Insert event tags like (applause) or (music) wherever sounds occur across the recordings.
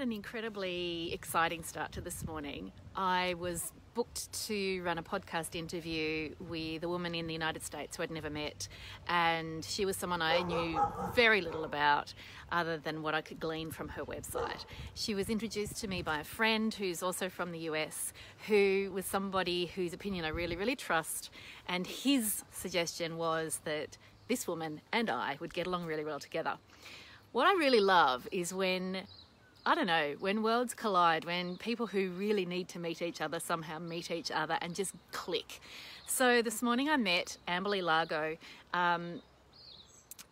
had an incredibly exciting start to this morning. I was booked to run a podcast interview with a woman in the United States who I'd never met, and she was someone I knew very little about other than what I could glean from her website. She was introduced to me by a friend who's also from the US, who was somebody whose opinion I really, really trust, and his suggestion was that this woman and I would get along really well together. What I really love is when I don't know, when worlds collide, when people who really need to meet each other somehow meet each other and just click. So this morning I met Amberly Lago. Um,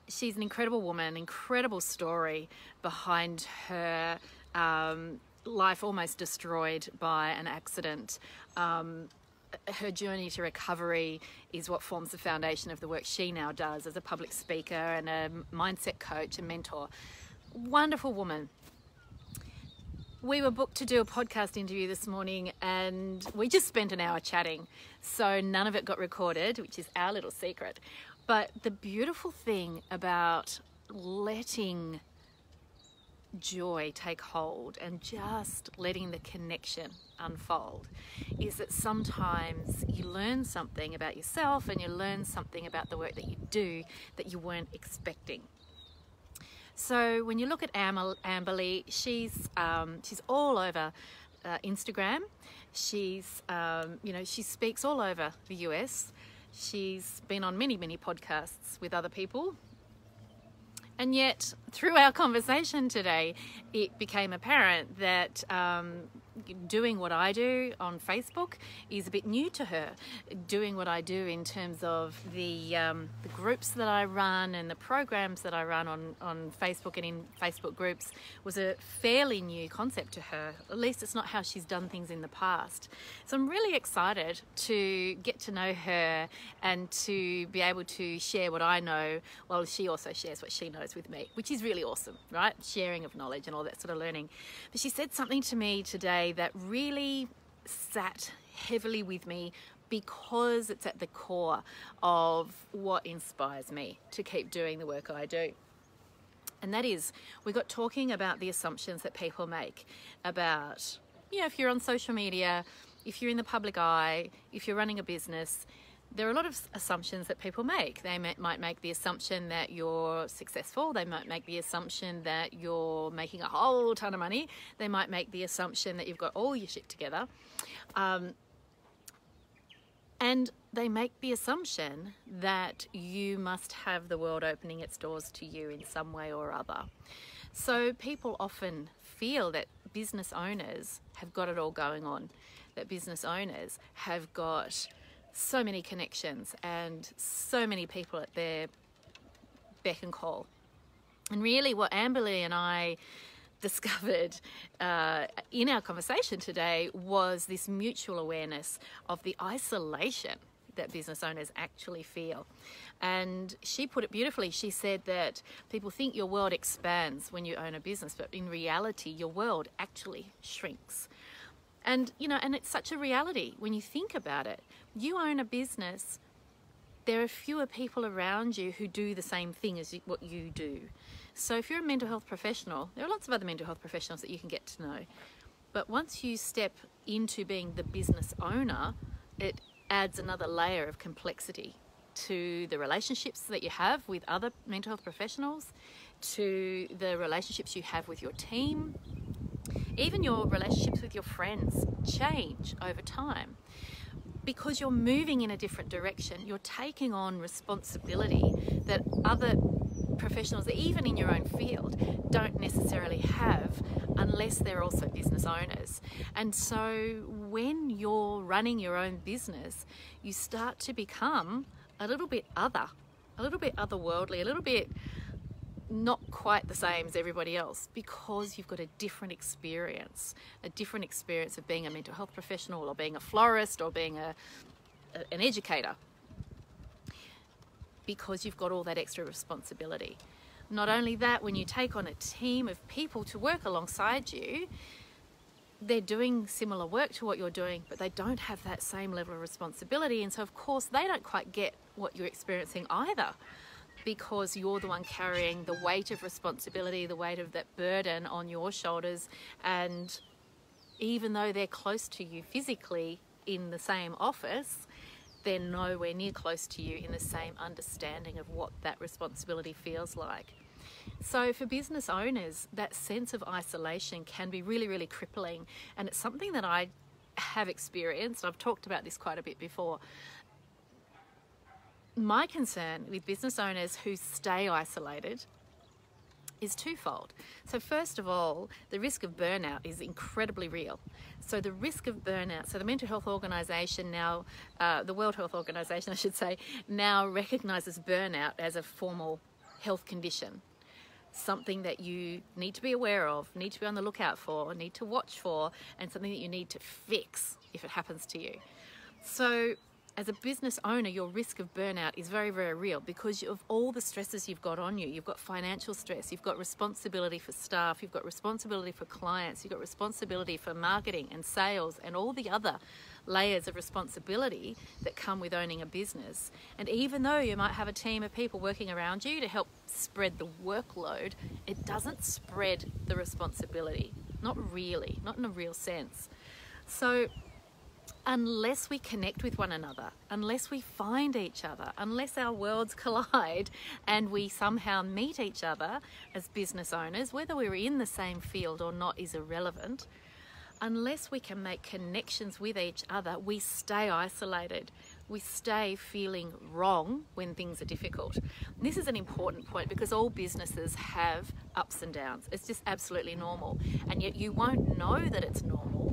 she's an incredible woman, incredible story behind her um, life almost destroyed by an accident. Um, her journey to recovery is what forms the foundation of the work she now does as a public speaker and a mindset coach and mentor. Wonderful woman we were booked to do a podcast interview this morning and we just spent an hour chatting. So none of it got recorded, which is our little secret. But the beautiful thing about letting joy take hold and just letting the connection unfold is that sometimes you learn something about yourself and you learn something about the work that you do that you weren't expecting. So when you look at Amberly, she's um, she's all over uh, Instagram. She's um, you know she speaks all over the US. She's been on many many podcasts with other people. And yet, through our conversation today, it became apparent that um, doing what I do on Facebook is a bit new to her. Doing what I do in terms of the, um, the groups that I run and the programs that I run on, on Facebook and in Facebook groups was a fairly new concept to her. At least it's not how she's done things in the past. So I'm really excited to get to know her and to be able to share what I know while she also shares what she knows with me, which is really awesome, right? Sharing of knowledge and all that sort of learning. But she said something to me today that really sat heavily with me because it's at the core of what inspires me to keep doing the work I do. And that is, we got talking about the assumptions that people make about, you know, if you're on social media, if you're in the public eye, if you're running a business, there are a lot of assumptions that people make. They might make the assumption that you're successful. They might make the assumption that you're making a whole ton of money. They might make the assumption that you've got all your shit together. Um, and they make the assumption that you must have the world opening its doors to you in some way or other. So people often feel that business owners have got it all going on, that business owners have got so many connections and so many people at their beck and call. And really, what Amberly and I (laughs) discovered uh, in our conversation today was this mutual awareness of the isolation that business owners actually feel. And she put it beautifully. She said that people think your world expands when you own a business, but in reality, your world actually shrinks. And, you know, and it's such a reality when you think about it. You own a business, there are fewer people around you who do the same thing as what you do. So if you're a mental health professional, there are lots of other mental health professionals that you can get to know. But once you step into being the business owner, it adds another layer of complexity to the relationships that you have with other mental health professionals, to the relationships you have with your team, even your relationships with your friends change over time because you're moving in a different direction. You're taking on responsibility that other professionals, even in your own field, don't necessarily have unless they're also business owners. And so when you're running your own business, you start to become a little bit other, a little bit otherworldly, a little bit not quite the same as everybody else because you've got a different experience, a different experience of being a mental health professional or being a florist or being a, a an educator because you've got all that extra responsibility. Not only that, when you take on a team of people to work alongside you, they're doing similar work to what you're doing, but they don't have that same level of responsibility. And so, of course, they don't quite get what you're experiencing either because you're the one carrying the weight of responsibility, the weight of that burden on your shoulders. And even though they're close to you physically in the same office, they're nowhere near close to you in the same understanding of what that responsibility feels like. So, for business owners, that sense of isolation can be really, really crippling. And it's something that I have experienced. I've talked about this quite a bit before. My concern with business owners who stay isolated is twofold. So, first of all, the risk of burnout is incredibly real. So, the risk of burnout, so the Mental Health Organization now, uh, the World Health Organization, (laughs) I should say, now recognizes burnout as a formal health condition. Something that you need to be aware of, need to be on the lookout for, need to watch for, and something that you need to fix if it happens to you. So, as a business owner, your risk of burnout is very, very real because of all the stresses you've got on you. You've got financial stress, you've got responsibility for staff, you've got responsibility for clients, you've got responsibility for marketing and sales and all the other layers of responsibility that come with owning a business. And even though you might have a team of people working around you to help spread the workload, it doesn't spread the responsibility. Not really, not in a real sense. So, unless we connect with one another, unless we find each other, unless our worlds (laughs) collide and we somehow meet each other as business owners, whether we're in the same field or not is irrelevant. Unless we can make connections with each other, we stay isolated. We stay feeling wrong when things are difficult. This is an important point because all businesses have ups and downs. It's just absolutely normal. And yet you won't know that it's normal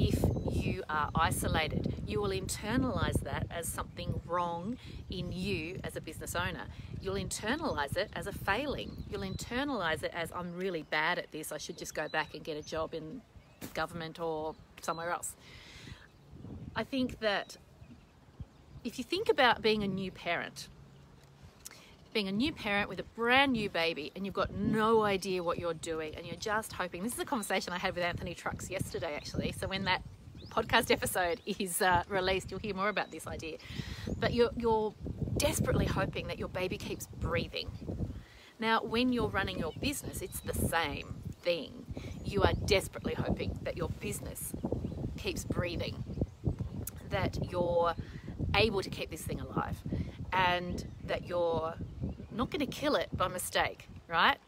if you are isolated. You will internalize that as something wrong in you as a business owner. You'll internalize it as a failing. You'll internalize it as I'm really bad at this. I should just go back and get a job in government or somewhere else. I think that if you think about being a new parent, being a new parent with a brand new baby and you've got no idea what you're doing and you're just hoping this is a conversation i had with anthony trucks yesterday actually so when that podcast episode is uh, released, you'll hear more about this idea. But you're, you're desperately hoping that your baby keeps breathing. Now, when you're running your business, it's the same thing. You are desperately hoping that your business keeps breathing, that you're able to keep this thing alive, and that you're not going to kill it by mistake, right?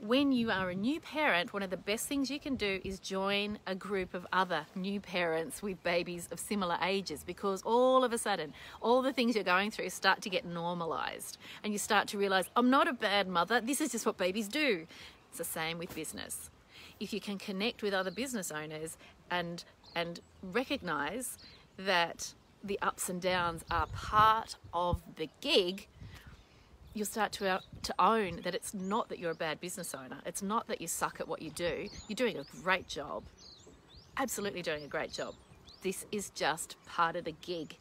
when you are a new parent, one of the best things you can do is join a group of other new parents with babies of similar ages because all of a sudden, all the things you're going through start to get normalized and you start to realize, I'm not a bad mother, this is just what babies do. It's the same with business. If you can connect with other business owners and and recognize that the ups and downs are part of the gig, you'll start to, uh, to own that it's not that you're a bad business owner. It's not that you suck at what you do. You're doing a great job. Absolutely doing a great job. This is just part of the gig.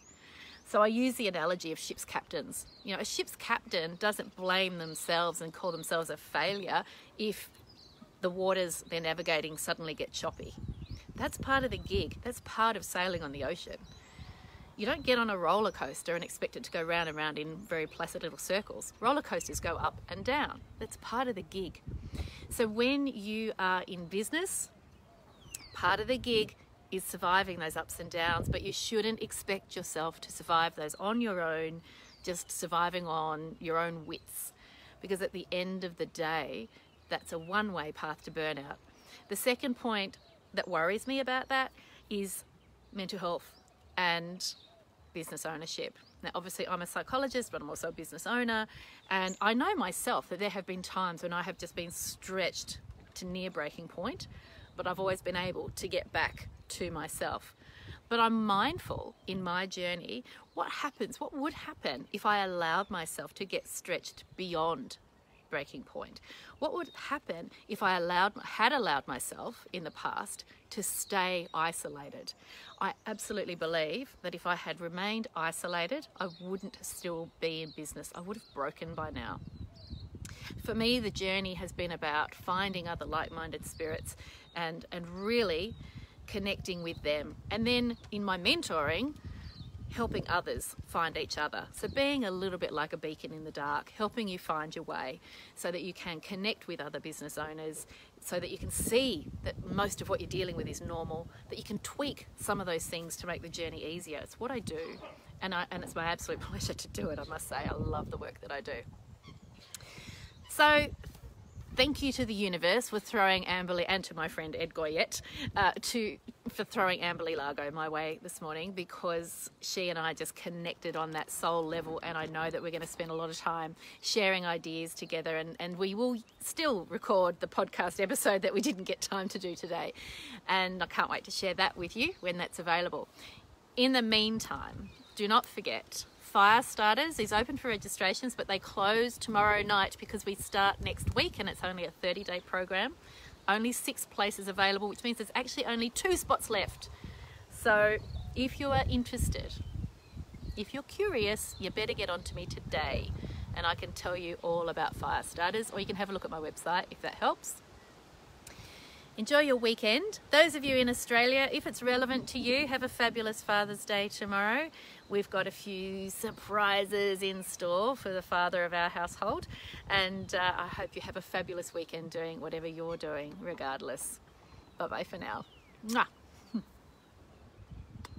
So I use the analogy of ship's captains. You know, a ship's captain doesn't blame themselves and call themselves a failure if the waters they're navigating suddenly get choppy. That's part of the gig. That's part of sailing on the ocean. You don't get on a roller coaster and expect it to go round and round in very placid little circles. Roller coasters go up and down. That's part of the gig. So when you are in business, part of the gig is surviving those ups and downs, but you shouldn't expect yourself to survive those on your own, just surviving on your own wits. Because at the end of the day, that's a one way path to burnout. The second point that worries me about that is mental health and business ownership. Now, obviously, I'm a psychologist, but I'm also a business owner, and I know myself that there have been times when I have just been stretched to near breaking point, but I've always been able to get back to myself. But I'm mindful in my journey what happens, what would happen if I allowed myself to get stretched beyond breaking point. What would happen if I allowed had allowed myself in the past to stay isolated? I absolutely believe that if I had remained isolated, I wouldn't still be in business. I would have broken by now. For me, the journey has been about finding other like-minded spirits and and really connecting with them. And then in my mentoring, helping others find each other. So, being a little bit like a beacon in the dark, helping you find your way so that you can connect with other business owners, so that you can see that most of what you're dealing with is normal, that you can tweak some of those things to make the journey easier. It's what I do, and, I, and it's my absolute (laughs) pleasure to do it, I must say. I love the work that I do. So, thank you to the universe for throwing Amberly and to my friend Ed Goyette uh, to for throwing Amberly Lago my way this morning because she and I just connected on that soul level and I know that we're going to spend a lot of time sharing ideas together and, and we will still record the podcast episode that we didn't get time to do today and I can't wait to share that with you when that's available. In the meantime, do not forget fire starters is open for registrations, but they close tomorrow night because we start next week and it's only a 30 day program. Only six places available, which means there's actually only two spots left. So if you are interested, if you're curious, you better get on to me today and I can tell you all about fire starters, or you can have a look at my website if that helps. Enjoy your weekend. Those of you in Australia, if it's relevant to you, have a fabulous Father's Day tomorrow. We've got a few surprises in store for the father of our household, and uh, I hope you have a fabulous weekend doing whatever you're doing, regardless. Bye bye for now. Mwah.